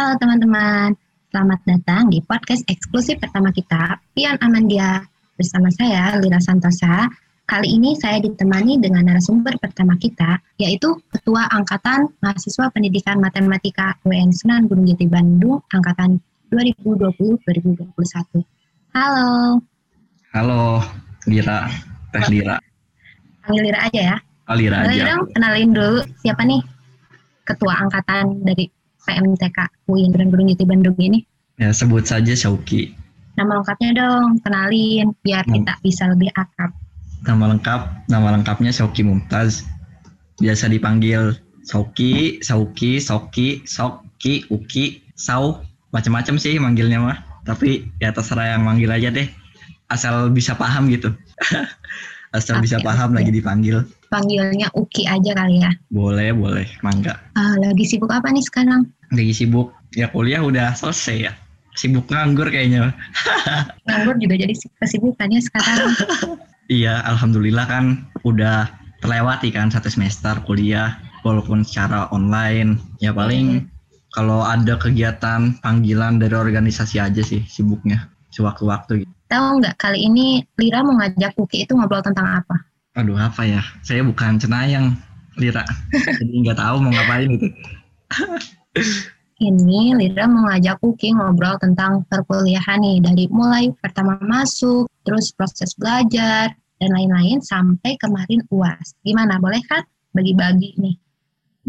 Halo teman-teman, selamat datang di podcast eksklusif pertama kita, Pian Amandia. Bersama saya, Lira Santosa. Kali ini saya ditemani dengan narasumber pertama kita, yaitu Ketua Angkatan Mahasiswa Pendidikan Matematika UN Sunan Gunung Jati Bandung, Angkatan 2020-2021. Halo. Halo, Lira. Teh Lira. Panggil Lira aja ya. Oh, Lira aja. dong kenalin dulu siapa nih Ketua Angkatan dari PMTK UIN Sunan Gunung Jati Bandung ini. Ya, sebut saja Syauki. Nama lengkapnya dong, kenalin biar Hmm. kita bisa lebih akrab. Nama lengkap, nama lengkapnya Syauki Mumtaz. Biasa dipanggil Sauki, Sauki, Soki, Soki, Uki, Sau, macam-macam sih manggilnya mah. Tapi ya terserah yang manggil aja deh. Asal bisa paham gitu. Asal bisa Oke, paham oke. lagi dipanggil. Panggilnya Uki aja kali ya. Boleh, boleh, mangga. Ah, lagi sibuk apa nih sekarang? Lagi sibuk. Ya kuliah udah selesai ya. Sibuk nganggur kayaknya. Nganggur juga jadi kesibukannya sekarang. Iya, alhamdulillah kan udah terlewati kan satu semester kuliah walaupun secara online. Ya paling kalau ada kegiatan panggilan dari organisasi aja sih sibuknya sewaktu-waktu gitu. Tahu nggak kali ini Lira mau ngajak Uki itu ngobrol tentang apa? Aduh apa ya? Saya bukan cenayang Lira. Jadi nggak tahu mau ngapain gitu. Ini Lira mau ngajak Uki ngobrol tentang perkuliahan nih dari mulai pertama masuk, terus proses belajar dan lain-lain sampai kemarin UAS. Gimana? Boleh kan? Bagi-bagi nih.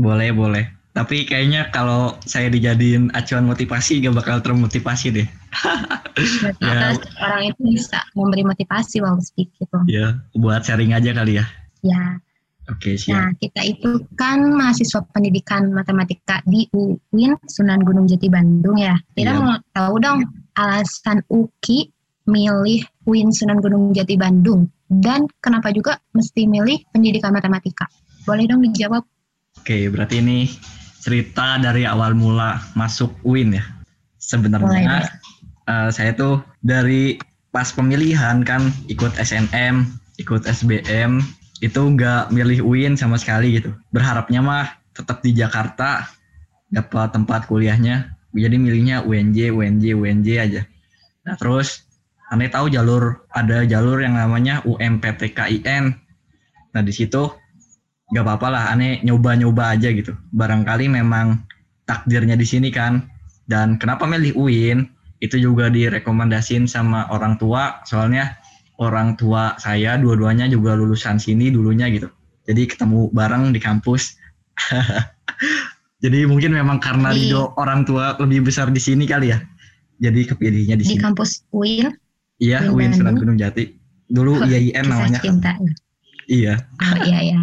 Boleh, boleh. Tapi kayaknya kalau saya dijadiin acuan motivasi gak bakal termotivasi deh. Ya. orang itu bisa memberi motivasi walau sedikit loh. Ya, buat sharing aja kali ya. Ya. Oke, siap. Nah, kita itu kan mahasiswa pendidikan matematika di UIN Sunan Gunung Jati Bandung ya. Kita Iya. mau tahu dong alasan UKI milih UIN Sunan Gunung Jati Bandung dan kenapa juga mesti milih pendidikan matematika. Boleh dong dijawab? Oke, berarti ini cerita dari awal mula masuk UIN ya. Boleh, Sebenarnya eh, saya tuh dari pas pemilihan kan ikut SNM, ikut SBM, itu nggak milih UIN sama sekali gitu. Berharapnya mah tetap di Jakarta dapat tempat kuliahnya. Jadi milihnya UNJ, UNJ, UNJ aja. Nah terus aneh tahu jalur ada jalur yang namanya UMPTKIN. Nah di situ nggak apa-apa lah aneh nyoba-nyoba aja gitu barangkali memang takdirnya di sini kan dan kenapa milih UIN itu juga direkomendasin sama orang tua soalnya orang tua saya dua-duanya juga lulusan sini dulunya gitu. Jadi ketemu bareng di kampus. Jadi mungkin memang karena Di- ridho orang tua lebih besar di sini kali ya. Jadi kepilihnya di Di sini. kampus UIN, iya Di UIN Sunan. Gunung Jati. Dulu IAIN kisah namanya. cinta. iya. Oh iya ya.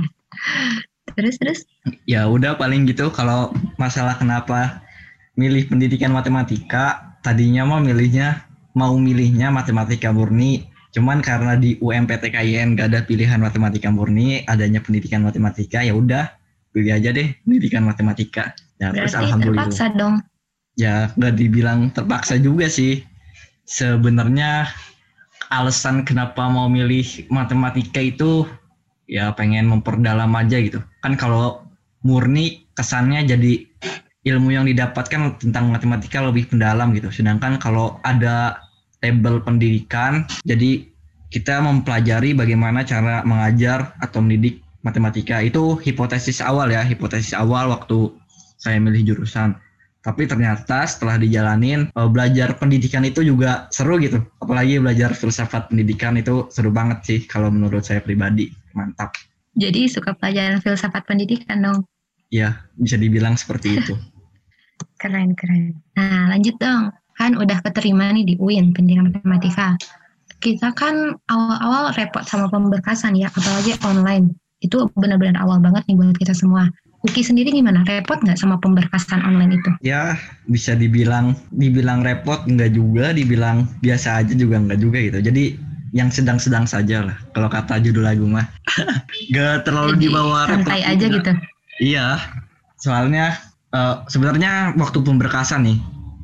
Terus terus? Ya udah paling gitu kalau masalah kenapa milih pendidikan matematika tadinya mau milihnya mau milihnya matematika murni. Cuman karena di UMPTKIN gak ada pilihan matematika murni adanya pendidikan matematika ya udah pilih aja deh pendidikan matematika. Ya terus berarti alhamdulillah. terpaksa dong. ya nggak dibilang terpaksa juga sih. Sebenarnya alasan kenapa mau milih matematika itu ya pengen memperdalam aja gitu. Kan kalau murni kesannya jadi ilmu yang didapatkan tentang matematika lebih mendalam gitu. Sedangkan kalau ada label pendidikan jadi kita mempelajari bagaimana cara mengajar atau mendidik matematika. Itu hipotesis awal ya hipotesis awal waktu saya milih jurusan. Tapi ternyata setelah dijalanin eh, belajar pendidikan itu juga seru gitu. Apalagi belajar filsafat pendidikan itu seru banget sih kalau menurut saya pribadi. Mantap. Jadi suka pelajaran filsafat pendidikan dong. Ya bisa dibilang seperti itu Keren keren. Nah lanjut dong. Kan udah keterima nih di UIN pendidikan matematika. Kita kan awal-awal repot sama pemberkasan ya, apalagi online. Itu benar-benar awal banget nih buat kita semua. Uki sendiri gimana? Repot nggak sama pemberkasan online itu? ya bisa dibilang dibilang repot enggak juga dibilang biasa aja juga enggak juga gitu jadi yang sedang-sedang saja lah kalau kata judul lagu mah gak terlalu Jadi dibawa repot santai aja juga. gitu. Iya, soalnya eh, sebenarnya waktu pemberkasan nih,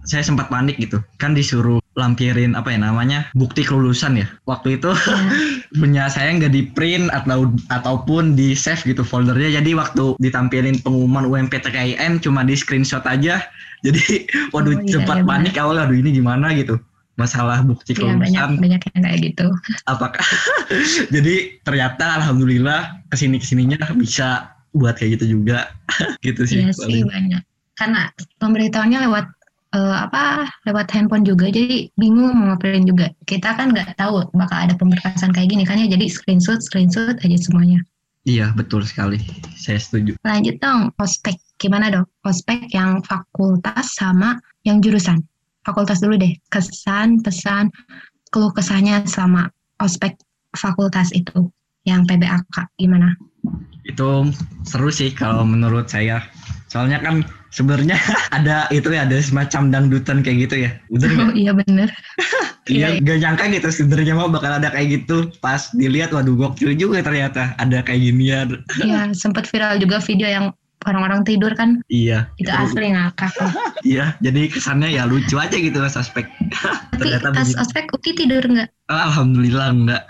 saya sempat panik gitu. Kan disuruh lampirin apa ya namanya bukti kelulusan ya. Waktu itu Ya. punya saya nggak di print atau ataupun di save gitu foldernya jadi waktu ditampilin pengumuman UMPTKIN cuma di screenshot aja jadi waduh Oh, iya, cepat iya, panik awal aduh ini gimana gitu masalah bukti Iya banyak kelulusan banyak yang kayak gitu. apakah jadi ternyata alhamdulillah ke sini ke sininya bisa buat kayak gitu juga gitu sih Iya sih banyak. Karena pemberitahuannya lewat eh, apa? Lewat handphone juga, jadi bingung mau ngapain juga. Kita kan nggak tahu bakal ada pemberkasan kayak gini kan ya. Jadi screenshot, screenshot aja semuanya. iya betul sekali saya setuju Lanjut dong, ospek. Gimana dong? Ospek yang fakultas sama yang jurusan. Fakultas dulu deh. Kesan, pesan, keluh kesahnya selama ospek fakultas itu. Yang PBAK gimana? Itu seru sih kalau menurut saya soalnya kan sebenarnya ada itu ya ada semacam dangdutan kayak gitu ya bener? Oh iya bener. Iya, Iya. gak nyangka gitu sebenarnya mau bakal ada kayak gitu. Pas dilihat, waduh gokil juga ternyata ada kayak ginian. Iya, sempat viral juga video yang orang-orang tidur kan. Iya, Itu asli ngakak. Iya, jadi kesannya ya lucu aja gitu mas aspek. Tapi ternyata pas ospek Uki tidur nggak? Alhamdulillah enggak.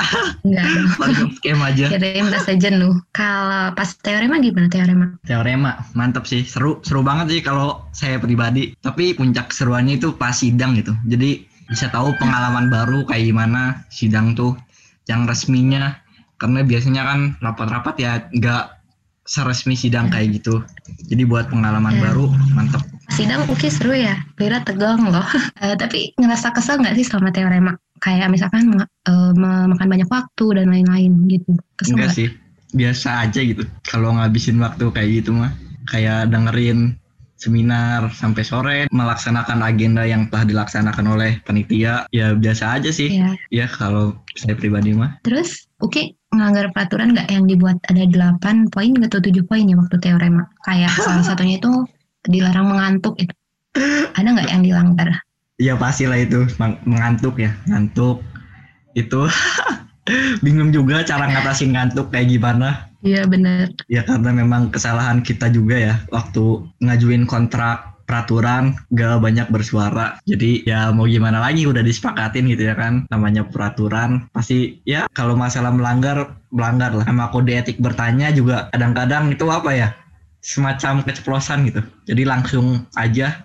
Nggak dong. Paling scam aja. Kirain rasa jenuh. Kalau pas teorema gimana teorema? Teorema, mantap sih. Seru, seru banget sih kalau saya pribadi. Tapi puncak keseruannya itu pas sidang gitu. Jadi bisa tahu pengalaman baru kayak gimana sidang tuh yang resminya. Karena biasanya kan rapat-rapat ya nggak seresmi sidang kayak gitu. Jadi buat pengalaman Ya. baru mantep. Sidang Uki seru ya. Lira tegang loh. Eh, tapi ngerasa kesel nggak sih sama teorema? Kayak misalkan me- eh, memakan banyak waktu dan lain-lain gitu. Kesel Enggak nggak? sih, biasa aja gitu. Kalau ngabisin waktu kayak gitu mah, kayak dengerin seminar sampai sore, melaksanakan agenda yang telah dilaksanakan oleh panitia, ya biasa aja sih. Iya. Ya kalau saya pribadi mah, Terus Uki melanggar peraturan nggak yang dibuat ada 8 poin atau 7 poin ya waktu teorema? Kayak salah satunya itu dilarang mengantuk itu. Ada nggak yang dilanggar? ya pastilah itu mang- mengantuk ya, ngantuk. Itu bingung juga cara ngatasin ngantuk kayak gimana. Iya bener. Ya karena memang kesalahan kita juga ya waktu ngajuin kontrak peraturan gak banyak bersuara. Jadi ya mau gimana lagi udah disepakatin gitu ya kan namanya peraturan. Pasti ya kalau masalah melanggar melanggar lah. Sama kode etik bertanya juga kadang-kadang itu apa ya semacam keceplosan gitu. Jadi langsung aja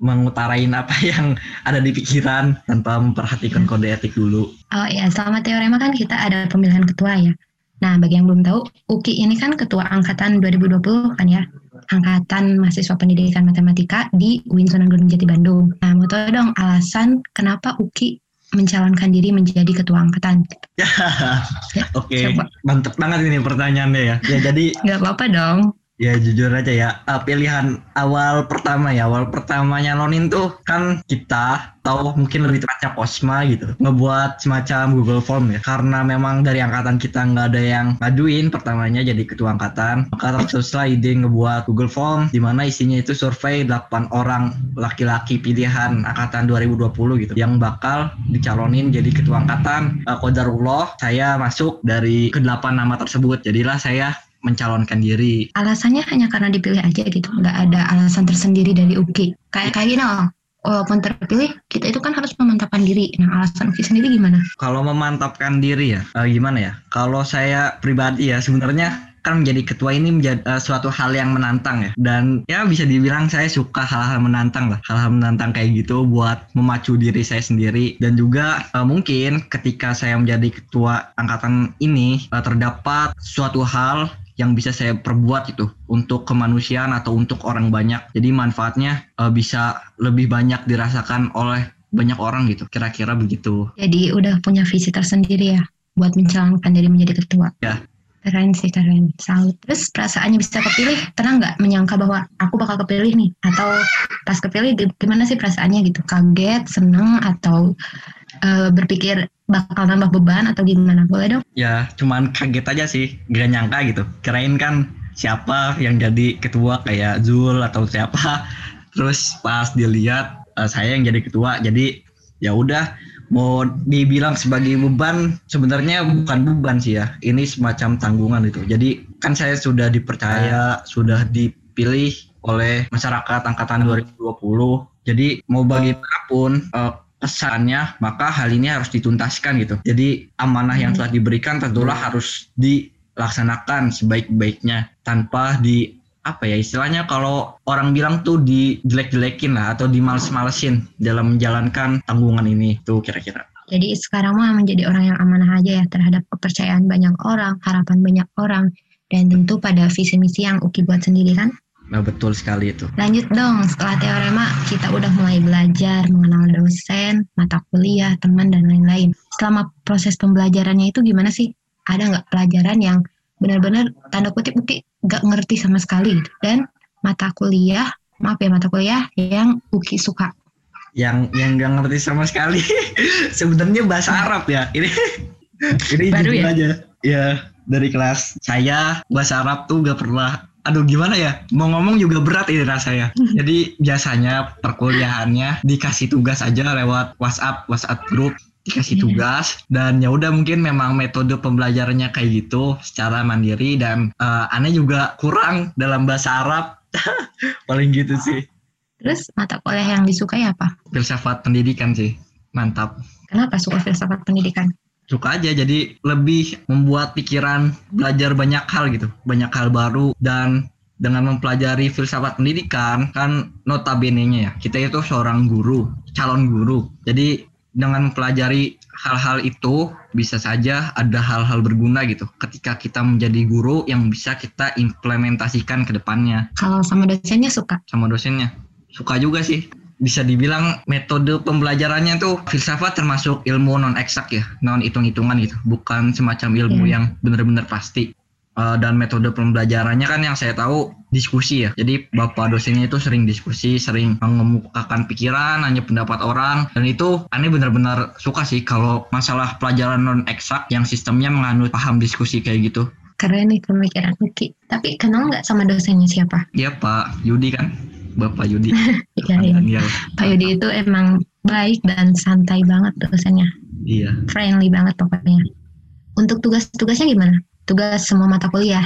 mengutarain apa yang ada di pikiran tanpa memperhatikan kode etik dulu. Oh iya, selama teorema kan kita ada pemilihan ketua ya. Nah, bagi yang belum tahu, UKI ini kan ketua angkatan 2020 kan ya. Angkatan Mahasiswa Pendidikan Matematika di UIN Sunan Gunung Jati Bandung. Nah, mau tahu dong alasan kenapa UKI mencalonkan diri menjadi ketua angkatan? ya oke Coba. mantep banget ini pertanyaannya ya ya jadi Nggak apa-apa dong. Ya jujur aja ya, eh, pilihan awal pertama ya, awal pertamanya Lonin tuh kan kita atau mungkin lebih tepatnya Posma gitu, ngebuat semacam Google Form ya. Karena memang dari angkatan kita nggak ada yang ngajuin pertamanya jadi ketua angkatan, maka teruslah ide ngebuat Google Form di mana isinya itu survei 8 orang laki-laki pilihan angkatan 2020 gitu, yang bakal dicalonin jadi ketua angkatan. Eh, Qadarullah saya masuk dari ke-8 nama tersebut, jadilah saya mencalonkan diri. Alasannya hanya karena dipilih aja gitu. Nggak ada alasan tersendiri dari UKI. Kayak kayak gini loh. Walaupun terpilih, kita itu kan harus memantapkan diri. Nah, alasan UKI sendiri gimana? Kalau memantapkan diri ya, eh, gimana ya? Kalau saya pribadi ya sebenarnya kan menjadi ketua ini menjadi eh, suatu hal yang menantang ya dan ya bisa dibilang saya suka hal-hal menantang lah hal-hal menantang kayak gitu buat memacu diri saya sendiri dan juga eh, mungkin ketika saya menjadi ketua angkatan ini eh, terdapat suatu hal yang bisa saya perbuat itu untuk kemanusiaan atau untuk orang banyak jadi manfaatnya eh, bisa lebih banyak dirasakan oleh banyak orang gitu kira-kira begitu Jadi udah punya visi tersendiri ya buat mencalonkan diri menjadi ketua. Ya. Keren sih keren. Salut. Terus perasaannya bisa kepilih, pernah nggak menyangka bahwa aku bakal kepilih nih? Atau pas kepilih gimana sih perasaannya gitu? Kaget, seneng, atau eh, berpikir bakal nambah beban atau gimana? Boleh dong? ya cuman kaget aja sih. Gak nyangka gitu. Kirain kan siapa yang jadi ketua kayak Zul atau siapa. Terus pas dilihat eh, saya yang jadi ketua. Jadi ya udah mau dibilang sebagai beban sebenarnya bukan beban sih ya. Ini semacam tanggungan itu jadi kan saya sudah dipercaya sudah dipilih oleh masyarakat angkatan 2020 jadi mau bagaimanapun eh, kesannya maka hal ini harus dituntaskan gitu. Jadi amanah yang telah diberikan tentulah harus dilaksanakan sebaik-baiknya tanpa di apa ya istilahnya kalau orang bilang tuh dijelek-jelekin lah atau dimales-malesin dalam menjalankan tanggungan ini tuh kira-kira. Jadi sekarang mah menjadi orang yang amanah aja ya terhadap kepercayaan banyak orang, harapan banyak orang, dan tentu pada visi misi yang Uki buat sendiri kan. Nah betul sekali itu. Lanjut dong, setelah teorema kita udah mulai belajar, mengenal dosen, mata kuliah, teman, dan lain-lain. Selama proses pembelajarannya itu gimana sih? Ada nggak pelajaran yang benar-benar tanda kutip Uki nggak ngerti sama sekali gitu. dan mata kuliah maaf ya mata kuliah yang Uki suka yang yang nggak ngerti sama sekali sebenarnya bahasa Arab ya ini ini Baru ya? aja ya dari kelas saya bahasa Arab tuh gak pernah aduh gimana ya? Mau ngomong juga berat ini rasanya. Jadi biasanya perkuliahannya dikasih tugas aja lewat WhatsApp WhatsApp grup dikasih Iya. tugas. Dan ya udah mungkin memang metode pembelajarannya kayak gitu secara mandiri dan eh, aneh juga kurang dalam bahasa Arab. Paling gitu sih. Terus mata kuliah yang disukai apa? Filsafat pendidikan sih. Mantap. Kenapa suka filsafat pendidikan suka aja jadi lebih membuat pikiran belajar banyak hal gitu. Banyak hal baru dan dengan mempelajari filsafat pendidikan kan notabene-nya ya kita itu seorang guru calon guru. Jadi dengan mempelajari hal-hal itu bisa saja ada hal-hal berguna gitu ketika kita menjadi guru yang bisa kita implementasikan ke depannya. Kalau sama dosennya suka? Sama dosennya. Suka juga sih bisa dibilang metode pembelajarannya tuh filsafat termasuk ilmu non eksak ya non hitung hitungan gitu. Bukan semacam ilmu Hmm. yang benar-benar pasti. Eh, dan metode pembelajarannya kan yang saya tahu diskusi ya. Jadi bapak dosennya itu sering diskusi sering mengemukakan pikiran hanya pendapat orang. Dan itu aneh benar-benar suka sih kalau masalah pelajaran non eksak yang sistemnya menganut paham diskusi kayak gitu. Keren nih pemikiran Uki tapi kenal nggak sama dosennya siapa? Ya Pak Yudi kan Bapak Yudi. Iya iya. Daniel Pak Yudi itu emang baik dan santai banget dosennya. Iya. Friendly banget pokoknya. Untuk tugas-tugasnya gimana? Tugas semua mata kuliah?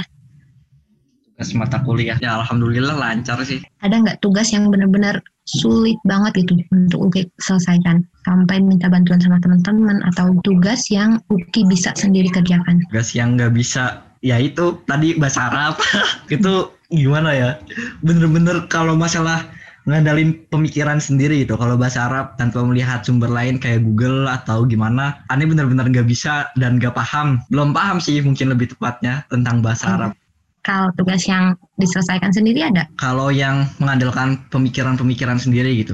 Tugas mata kuliah. Ya alhamdulillah lancar sih. ada nggak tugas yang benar-benar sulit banget gitu untuk Uki selesaikan? Sampai minta bantuan sama teman-teman atau tugas yang Uki bisa sendiri kerjakan? Tugas yang nggak bisa. Ya itu tadi bahasa Arab. Itu gimana ya bener-bener kalau masalah ngandalin pemikiran sendiri gitu kalau bahasa Arab tanpa melihat sumber lain kayak Google atau gimana aneh bener-bener nggak bisa dan nggak paham belum paham sih mungkin lebih tepatnya tentang bahasa. Arab kalau tugas yang diselesaikan sendiri ada kalau yang mengandalkan pemikiran-pemikiran sendiri gitu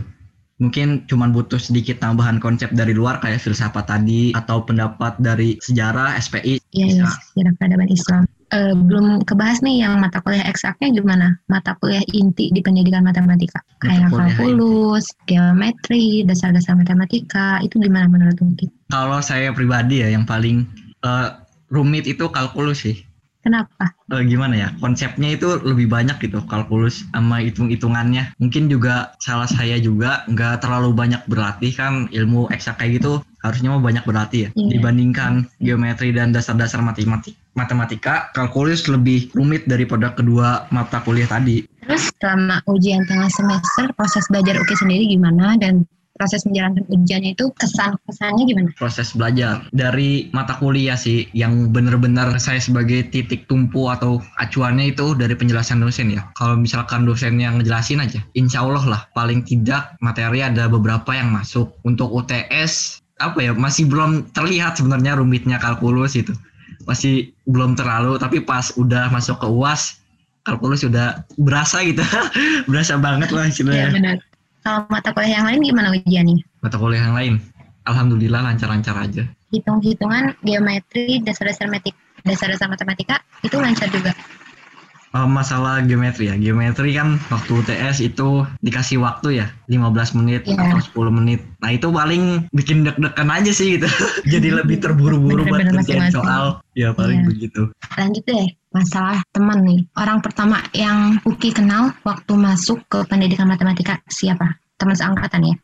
mungkin cuman butuh sedikit tambahan konsep dari luar kayak filsafat tadi atau pendapat dari sejarah SPI Iya, bisa. ya, sejarah peradaban Islam. Eh, belum kebahas nih yang mata kuliah eksaknya gimana? Mata kuliah inti di pendidikan matematika. Mata Kayak kalkulus, geometri, dasar-dasar matematika, itu gimana menurut Uki? Kalau saya pribadi ya yang paling eh, rumit itu kalkulus sih. Kenapa? Eh, gimana ya konsepnya itu lebih banyak gitu kalkulus sama hitung-hitungannya. Mungkin juga salah saya juga nggak terlalu banyak berlatih kan ilmu eksak kayak gitu harusnya mau banyak berlatih ya Iya. dibandingkan geometri dan dasar-dasar matematik matematika kalkulus lebih rumit daripada kedua mata kuliah tadi. Terus selama ujian tengah semester, proses belajar Uki sendiri gimana? Dan proses menjalankan ujiannya itu kesan-kesannya gimana? proses belajar dari mata kuliah sih yang benar-benar saya sebagai titik tumpu atau acuannya itu dari penjelasan dosen ya kalau misalkan dosen yang ngejelasin aja insya Allah lah paling tidak materi ada beberapa yang masuk untuk UTS apa ya masih belum terlihat sebenarnya rumitnya kalkulus itu masih belum terlalu tapi pas udah masuk ke UAS kalkulus sudah berasa gitu berasa banget lah Iya istilahnya benar. Kalau mata kuliah yang lain gimana ujiannya? mata kuliah yang lain alhamdulillah lancar-lancar aja Hitung-hitungan, geometri, dasar-dasar matik, dasar-dasar matematika itu lancar juga. Oh, masalah geometri ya. Geometri kan waktu UTS itu dikasih waktu ya 15 menit Iya. atau 10 menit. Nah, itu paling bikin deg-degan aja sih gitu. Jadi lebih terburu-buru buat masing-masing. soal. Ya paling Iya. begitu. Lanjut deh, masalah teman nih. Orang pertama yang Uki kenal waktu masuk ke pendidikan matematika siapa? Teman seangkatan ya?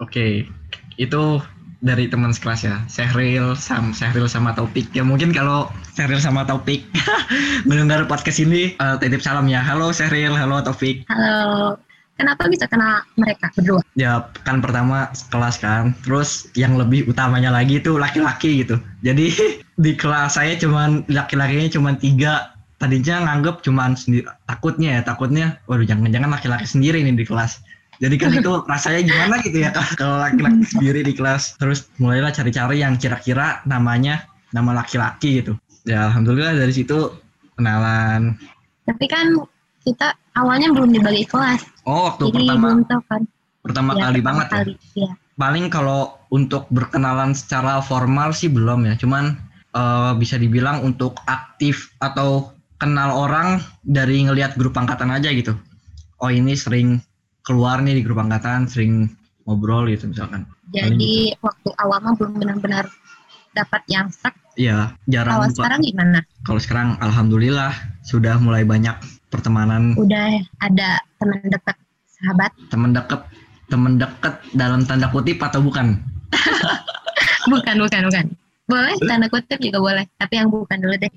Oke. Itu dari teman sekelas ya. Sehril sam Sehril sama Taufik. Ya mungkin kalau Sehril sama Taufik mendengar podcast ini eh, titip salam ya. Halo Sehril, halo Taufik. Halo, Kenapa bisa kenal mereka berdua? Ya kan pertama kelas kan, terus yang lebih utamanya lagi itu laki-laki gitu. Jadi di kelas saya cuman laki-lakinya cuma tiga. Tadinya nganggep cuman sendiri, takutnya ya, takutnya, waduh jangan-jangan laki-laki sendiri nih di kelas. Jadi kan itu rasanya gimana gitu ya kalau laki-laki sendiri di kelas. Terus mulailah cari-cari yang kira-kira namanya nama laki-laki gitu. Ya alhamdulillah dari situ kenalan. Tapi kan kita awalnya belum dibagi kelas. Oh waktu Jadi pertama belum tahu kan. pertama Ya, kali pertama banget ya. kali. Ya. Paling kalau untuk berkenalan secara formal sih belum ya. Cuman eh, bisa dibilang untuk aktif atau kenal orang dari ngelihat grup angkatan aja gitu. Oh ini sering keluar nih di grup angkatan, sering ngobrol gitu misalkan. Jadi waktu awal mah belum benar-benar dapat yang sak. Iya, jarang Kalau sekarang gimana? Kalau sekarang alhamdulillah sudah mulai banyak pertemanan Udah ada teman dekat sahabat? teman deket teman deket dalam tanda kutip atau bukan? Bukan, bukan, bukan. Boleh tanda kutip juga boleh. Tapi yang bukan dulu deh.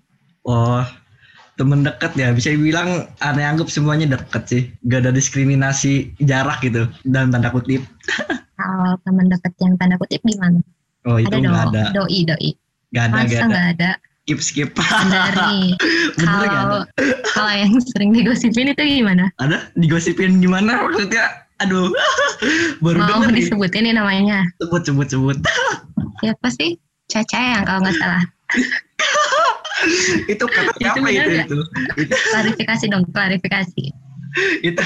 Oh, temen deket ya. Bisa dibilang aneh anggap semuanya deket sih. Gak ada diskriminasi jarak gitu dalam tanda kutip. Kalau teman dekat yang tanda kutip gimana? oh itu ada nggak ada. Doi, doi. gak ada Masa gak ada. nggak ada? skip skip. Dari gak kalau kalau yang sering digosipin itu gimana? ada? Digosipin gimana? Maksudnya? Aduh. Baru Mau denger disebutin nih namanya? sebut sebut sebut. Ya pasti Caca yang kalau nggak salah. itu kata siapa itu itu itu Klarifikasi dong, klarifikasi. itu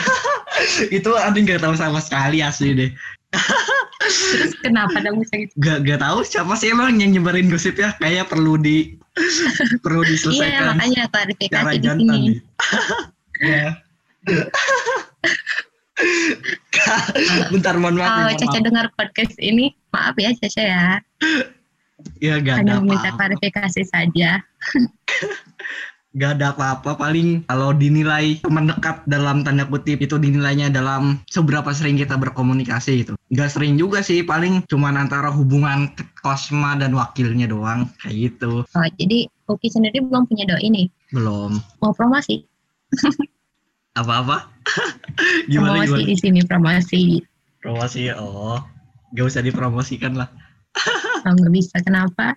itu ada nggak tahu sama sekali asli deh Terus kenapa dong bisa gitu? gak gak tahu siapa sih emang yang nyebarin gosipnya kayaknya perlu di perlu Iya, diselesaikan makanya secara klarifikasi di sini. ya. Bentar mohon maaf. Kalau mohon Caca dengar podcast ini, maaf ya Caca ya. Ya gak Hanya ada apa-apa. klarifikasi saja. Gak ada apa-apa paling kalau dinilai teman dekat dalam tanda kutip itu dinilainya dalam seberapa sering kita berkomunikasi gitu. Gak sering juga sih paling cuman antara hubungan kosma dan wakilnya doang kayak gitu. Oh, jadi Uki sendiri belum punya doi nih. Belum Mau promosi? apa-apa. gimana promosi gimana? di sini promosi. Promosi oh. Gak usah dipromosikan lah. Kalau nggak bisa, kenapa?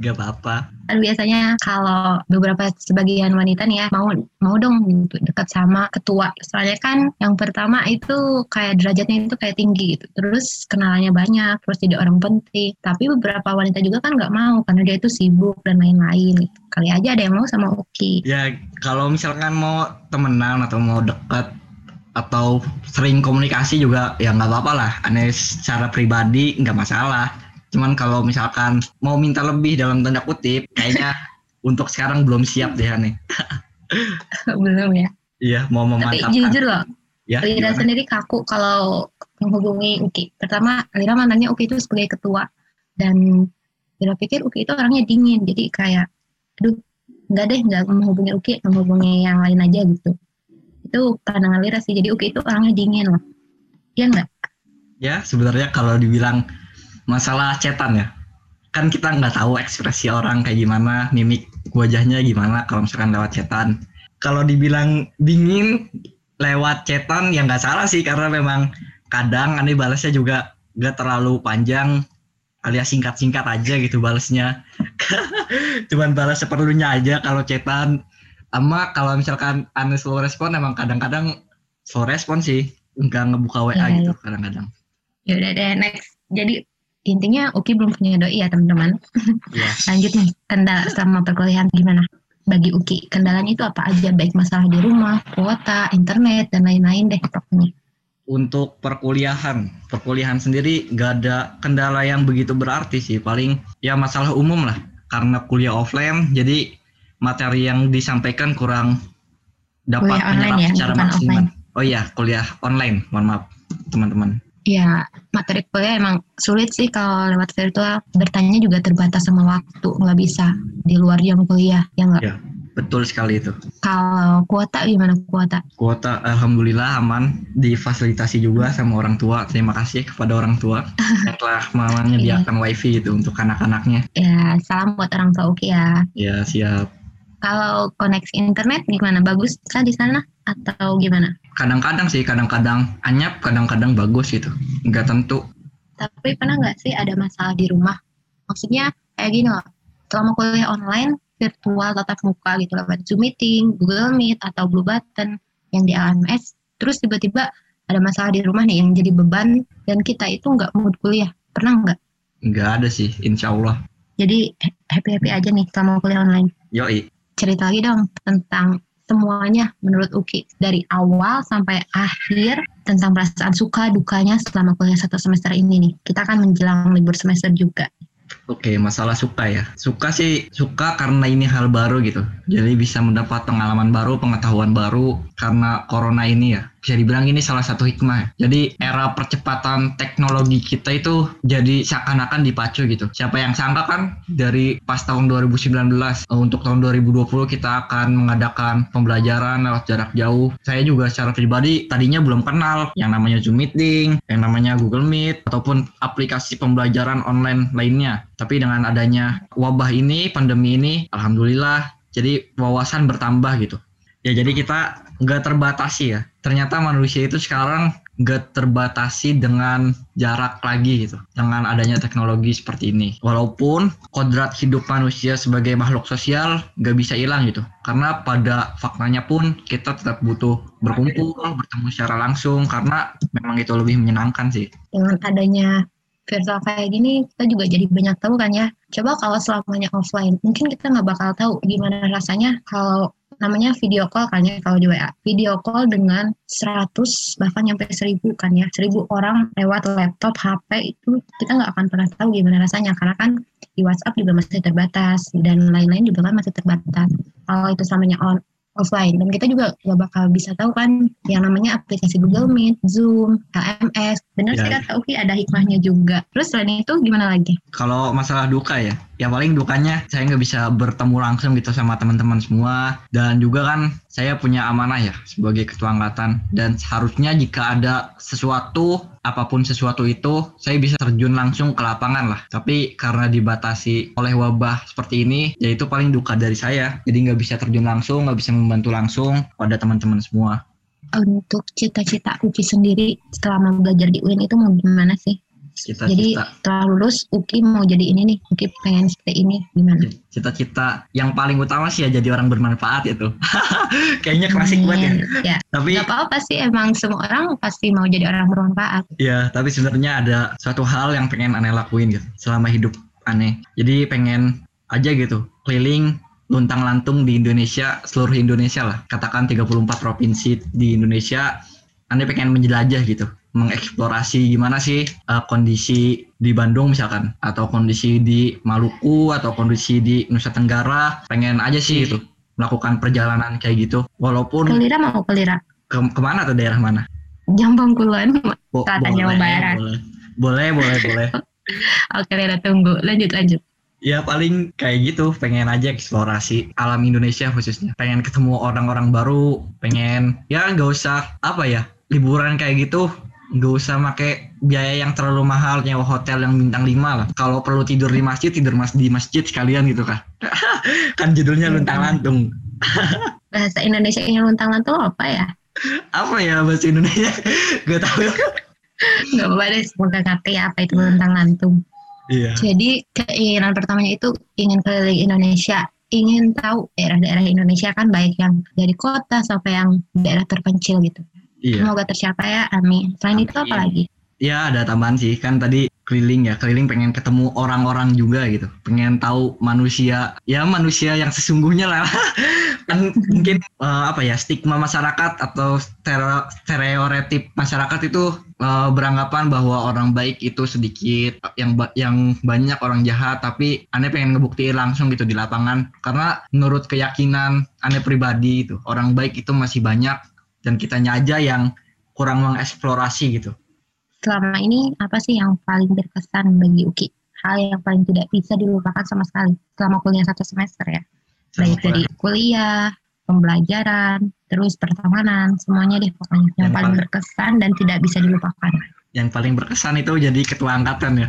Gak apa-apa. Kan biasanya kalau beberapa sebagian wanita nih ya mau mau dong gitu, dekat sama ketua. Soalnya kan yang pertama itu kayak derajatnya itu kayak tinggi gitu. Terus kenalannya banyak, terus jadi orang penting. Tapi beberapa wanita juga kan nggak mau karena dia itu sibuk dan lain-lain. Gitu. Kali aja ada yang mau sama Uki. Ya kalau misalkan mau temenan atau mau deket atau sering komunikasi juga ya nggak apa-apa lah. Aneh secara pribadi nggak masalah. Cuman kalau misalkan mau minta lebih dalam tanda kutip, kayaknya untuk sekarang belum siap deh aneh. Belum ya. Iya mau Tapi memantapkan. jujur loh, ya, Lira gimana? sendiri kaku kalau menghubungi Uki. Pertama, Lira mantannya Uki itu sebagai ketua. Dan Lira pikir Uki itu orangnya dingin. Jadi kayak, aduh, nggak deh, nggak menghubungi Uki, menghubungi yang lain aja gitu. Itu pandangan Lira sih. Jadi Uki itu orangnya dingin loh. Iya nggak? Ya sebenarnya kalau dibilang masalah cetan ya, kan kita nggak tahu ekspresi orang kayak gimana, mimik wajahnya gimana kalau misalkan lewat cetan. Kalau dibilang dingin lewat cetan ya nggak salah sih karena memang kadang aneh balasnya juga nggak terlalu panjang alias singkat-singkat aja gitu balasnya. Cuman balas seperlunya aja kalau cetan. Ama kalau misalkan aneh slow respon emang kadang-kadang slow respon sih, nggak ngebuka WA Iya, gitu kadang-kadang. Ya udah deh, next. Jadi intinya Uki belum punya doi ya teman-teman. Iya. Lanjut nih, kendala selama perkuliahan gimana? Bagi Uki, kendalanya itu apa aja? Baik masalah di rumah, kuota, internet, dan lain-lain deh pokoknya. Untuk perkuliahan, perkuliahan sendiri gak ada kendala yang begitu berarti sih. Paling ya masalah umum lah. Karena kuliah offline, jadi materi yang disampaikan kurang dapat Kuliah online menyerap ya, secara maksimal. offline. Oh iya, kuliah online. Mohon maaf, teman-teman. Ya, materi kuliah emang sulit sih kalau lewat virtual. Bertanya juga terbatas sama waktu, nggak bisa di luar jam kuliah, ya nggak? Ya. Betul sekali itu. Kalau kuota gimana kuota? Kuota alhamdulillah aman, difasilitasi juga sama orang tua. Terima kasih kepada orang tua yang telah menyediakan wifi itu untuk anak-anaknya. Ya, salam buat orang tua Uki ya. Ya siap. Kalau koneksi internet gimana? Bagus kah di sana atau gimana? Kadang-kadang sih kadang-kadang anyap kadang-kadang bagus gitu nggak tentu tapi pernah nggak sih ada masalah di rumah maksudnya kayak gini loh selama kuliah online virtual tatap muka gitu lewat Zoom meeting, Google Meet atau Blue Button yang di LMS terus tiba-tiba ada masalah di rumah nih yang jadi beban dan kita itu nggak mood kuliah pernah nggak? Nggak ada sih, insya Allah. Jadi happy happy aja nih selama kuliah online. Yoi. Cerita lagi dong tentang semuanya menurut Uki dari awal sampai akhir tentang perasaan suka dukanya selama kuliah satu semester ini nih. Kita kan menjelang libur semester juga. Oke, masalah suka ya. Suka sih suka karena ini hal baru gitu. Jadi bisa mendapat pengalaman baru, pengetahuan baru karena corona ini ya bisa dibilang ini salah satu hikmah. Jadi era percepatan teknologi kita itu jadi seakan-akan dipacu gitu. Siapa yang sangka kan dari pas tahun 2019 eh, untuk tahun 2020 kita akan mengadakan pembelajaran lewat jarak jauh. Saya juga secara pribadi tadinya belum kenal yang namanya Zoom Meeting, yang namanya Google Meet ataupun aplikasi pembelajaran online lainnya. Tapi dengan adanya wabah ini, pandemi ini, alhamdulillah jadi wawasan bertambah gitu. Ya jadi kita nggak terbatasi ya. Ternyata manusia itu sekarang nggak terbatasi dengan jarak lagi gitu dengan adanya teknologi seperti ini. Walaupun kodrat hidup manusia sebagai makhluk sosial nggak bisa hilang gitu. Karena pada faktanya pun kita tetap butuh berkumpul bertemu secara langsung karena memang itu lebih menyenangkan sih. Dengan adanya virtual kayak gini kita juga jadi banyak tahu kan ya. Coba kalau selamanya offline mungkin kita nggak bakal tahu gimana rasanya kalau namanya video call kan ya kalau di WA. Video call dengan 100 bahkan sampai 1000 kan ya. 1000 orang lewat laptop, HP itu kita nggak akan pernah tahu gimana rasanya karena kan di WhatsApp juga masih terbatas dan lain-lain juga kan masih terbatas. Kalau itu samanya on offline dan kita juga gak bakal bisa tahu kan yang namanya aplikasi Google Meet, Zoom, HMS. Benar ya. sih kan Oke ada hikmahnya juga. Terus selain itu gimana lagi? Kalau masalah duka ya, ya paling dukanya saya nggak bisa bertemu langsung gitu sama teman-teman semua dan juga kan saya punya amanah ya sebagai ketua angkatan dan seharusnya jika ada sesuatu apa pun sesuatu itu saya bisa terjun langsung ke lapangan lah. Tapi karena dibatasi oleh wabah seperti ini ya itu paling duka dari saya. Jadi nggak bisa terjun langsung nggak bisa membantu langsung pada teman-teman semua. Untuk cita-cita Uci sendiri selama belajar di UIN itu mau gimana sih cita-cita. Jadi setelah lulus Uki mau jadi ini nih, Uki pengen seperti ini gimana? Cita-cita yang paling utama sih ya jadi orang bermanfaat itu. Kayaknya klasik banget ya. ya. Tapi gak apa-apa sih emang semua orang pasti mau jadi orang bermanfaat. Iya, tapi sebenarnya ada suatu hal yang pengen aneh lakuin gitu selama hidup aneh. Jadi pengen aja gitu keliling luntang lantung di Indonesia, seluruh Indonesia lah. Katakan 34 provinsi di Indonesia. Aneh pengen menjelajah gitu mengeksplorasi gimana sih uh, kondisi di Bandung misalkan atau kondisi di Maluku atau kondisi di Nusa Tenggara pengen aja sih itu melakukan perjalanan kayak gitu. Walaupun Kelira mau Kelira ke ke mana tuh daerah mana? Jambang Kulon Bo Jawa Barat. boleh boleh boleh. Oke Lira tunggu. Lanjut lanjut. Ya paling kayak gitu, pengen aja eksplorasi alam Indonesia khususnya. Pengen ketemu orang-orang baru, pengen ya nggak usah apa ya liburan kayak gitu nggak usah pakai biaya yang terlalu mahal nyewa hotel yang bintang 5 lah. Kalau perlu tidur di masjid, tidur mas di masjid sekalian gitu kan. kan judulnya luntang lantung. bahasa Indonesia yang luntang lantung apa ya? Apa ya bahasa Indonesia? Gak tahu. Gak apa-apa deh, semoga ngerti ya apa itu luntang lantung. Iya. Jadi keinginan pertamanya itu ingin keliling Indonesia, ingin tahu daerah-daerah Indonesia kan baik yang dari kota sampai yang daerah terpencil gitu. Iya. Semoga tercapai ya, amin. Selain amin. itu apa lagi? Ya ada tambahan sih, kan tadi keliling ya, keliling pengen ketemu orang-orang juga gitu, pengen tahu manusia, ya manusia yang sesungguhnya lah, kan mungkin uh, apa ya stigma masyarakat atau stereotip masyarakat itu uh, beranggapan bahwa orang baik itu sedikit, yang ba yang banyak orang jahat, tapi aneh pengen ngebuktiin langsung gitu di lapangan, karena menurut keyakinan aneh pribadi itu orang baik itu masih banyak dan kitanya aja yang kurang mengeksplorasi gitu. Selama ini apa sih yang paling berkesan bagi Uki? Hal yang paling tidak bisa dilupakan sama sekali selama kuliah satu semester ya. Baik dari kuliah, pembelajaran, terus pertemanan, semuanya deh pokoknya yang, yang paling, paling berkesan dan tidak bisa dilupakan. Yang paling berkesan itu jadi ketua angkatan ya.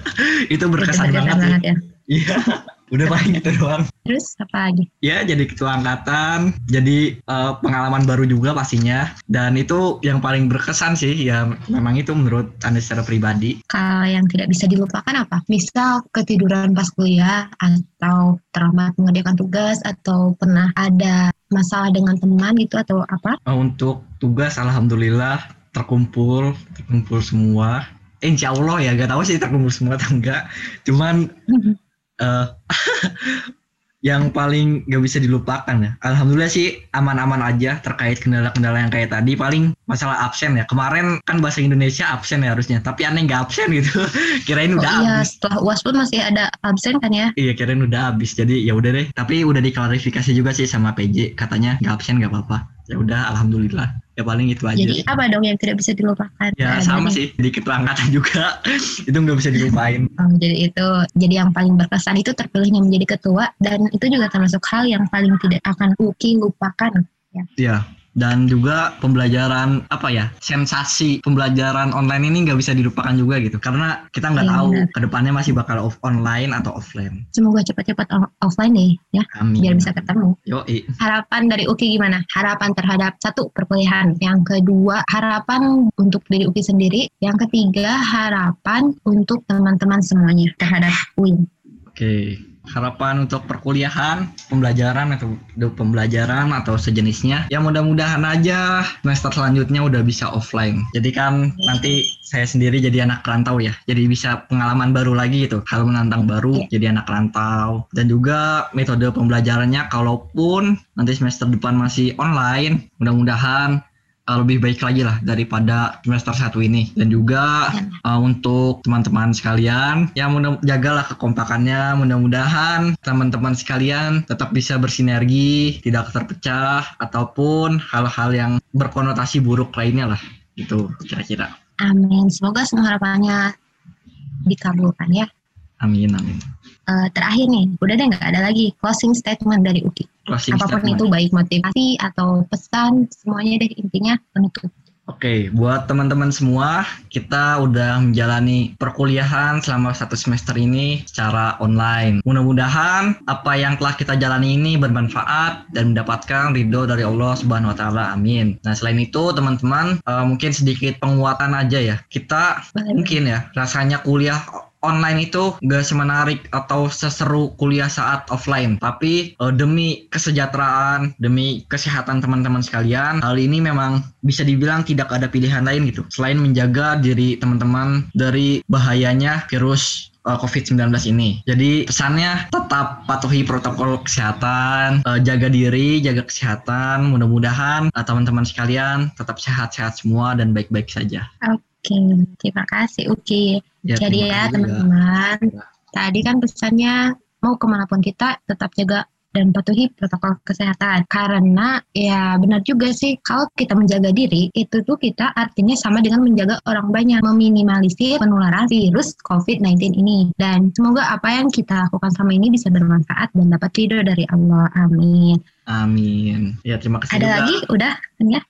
itu berkesan, itu berkesan banget, banget ya. Iya. Udah paling gitu doang. Terus apa lagi? Ya jadi ketua angkatan, jadi uh, pengalaman baru juga pastinya. Dan itu yang paling berkesan sih ya memang itu menurut Anda secara pribadi. Kalau yang tidak bisa dilupakan apa? Misal ketiduran pas kuliah atau terlambat mengerjakan tugas atau pernah ada masalah dengan teman gitu atau apa? Uh, untuk tugas alhamdulillah terkumpul, terkumpul semua. Insya Allah ya, gak tahu sih terkumpul semua atau enggak. Cuman uh, yang paling gak bisa dilupakan ya. Alhamdulillah sih aman-aman aja terkait kendala-kendala yang kayak tadi. Paling masalah absen ya. Kemarin kan bahasa Indonesia absen ya harusnya, tapi aneh nggak absen gitu. kirain oh udah iya, habis. setelah uas pun masih ada absen kan ya? Iya kirain udah habis. Jadi ya udah deh. Tapi udah diklarifikasi juga sih sama PJ. Katanya nggak absen nggak apa-apa. Ya udah, alhamdulillah. Ya paling itu aja. Jadi apa dong yang tidak bisa dilupakan? Ya Ada sama sih. Jadi ketua angkatan juga. itu nggak bisa dilupain. Oh, jadi itu jadi yang paling berkesan itu terpilihnya menjadi ketua dan itu juga termasuk hal yang paling tidak akan Uki lupakan. Iya. Dan juga pembelajaran apa ya sensasi pembelajaran online ini nggak bisa dilupakan juga gitu karena kita nggak Iya, tahu benar. ke depannya masih bakal off online atau offline. Semoga cepat-cepat offline deh ya Amin. biar bisa ketemu. Yoi. Harapan dari Uki gimana? Harapan terhadap satu perkuliahan, yang kedua harapan untuk diri Uki sendiri, yang ketiga harapan untuk teman-teman semuanya terhadap UIN. Oke. Harapan untuk perkuliahan, pembelajaran atau pembelajaran atau sejenisnya. Ya mudah-mudahan aja semester selanjutnya udah bisa offline. Jadi kan nanti saya sendiri jadi anak rantau ya. Jadi bisa pengalaman baru lagi gitu. Hal menantang baru jadi anak rantau. Dan juga metode pembelajarannya kalaupun nanti semester depan masih online, mudah-mudahan uh, lebih baik lagi lah daripada semester satu ini. Dan juga uh, untuk teman-teman sekalian ya mudah jagalah kekompakannya. Mudah-mudahan teman-teman sekalian tetap bisa bersinergi tidak terpecah ataupun hal-hal yang berkonotasi buruk lainnya lah. Itu kira-kira. Amin. Semoga semua harapannya dikabulkan ya. amin amin Eh, terakhir nih, udah deh nggak ada lagi closing statement dari Uki. closing Apa pun statement. itu baik motivasi atau pesan, semuanya deh intinya penutup. Oke, buat teman-teman semua, kita udah menjalani perkuliahan selama satu semester ini secara online. Mudah-mudahan apa yang telah kita jalani ini bermanfaat dan mendapatkan ridho dari Allah Subhanahu Wa Taala. Amin. Nah, selain itu, teman-teman, eh, mungkin sedikit penguatan aja ya. Kita Boleh. mungkin ya rasanya kuliah online itu gak semenarik atau seseru kuliah saat offline tapi eh, demi kesejahteraan demi kesehatan teman-teman sekalian hal ini memang bisa dibilang tidak ada pilihan lain gitu selain menjaga diri teman-teman dari bahayanya virus eh, COVID-19 ini. Jadi pesannya tetap patuhi protokol kesehatan, eh, jaga diri, jaga kesehatan. Mudah-mudahan teman-teman sekalian tetap sehat-sehat semua dan baik-baik saja. Oke, terima kasih Uki. Ya, Jadi ya teman-teman, Ya. tadi kan pesannya mau ke mana pun kita tetap jaga dan patuhi protokol kesehatan. Karena ya benar juga sih kalau kita menjaga diri itu tuh kita artinya sama dengan menjaga orang banyak, meminimalisir penularan virus COVID-19 ini. Dan semoga apa yang kita lakukan sama ini bisa bermanfaat dan dapat ridho dari Allah. Amin. Amin. Ya terima kasih Ada juga. lagi? Udah? Ya?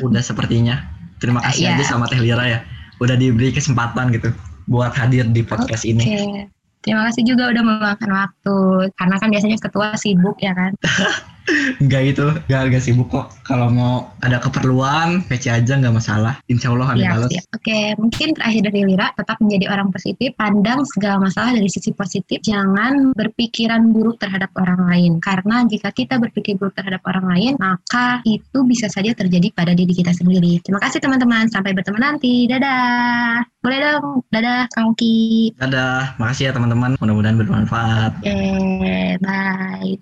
Udah sepertinya. Terima kasih Iya. aja sama Teh Lira ya. Udah diberi kesempatan gitu buat hadir di podcast ini. Oke. Terima kasih juga udah meluangkan waktu. Karena kan biasanya ketua sibuk ya kan. Enggak itu, enggak enggak sibuk kok. Kalau mau ada keperluan, PC aja nggak masalah. Insya Allah ada balas. siap. Oke, mungkin terakhir dari Lira, tetap menjadi orang positif, pandang segala masalah dari sisi positif, jangan berpikiran buruk terhadap orang lain. Karena jika kita berpikir buruk terhadap orang lain, maka itu bisa saja terjadi pada diri kita sendiri. Terima kasih teman-teman, sampai bertemu nanti. Dadah. Boleh dong, dadah Kang Ki. Dadah, makasih ya teman-teman. Mudah-mudahan bermanfaat. Oke, bye.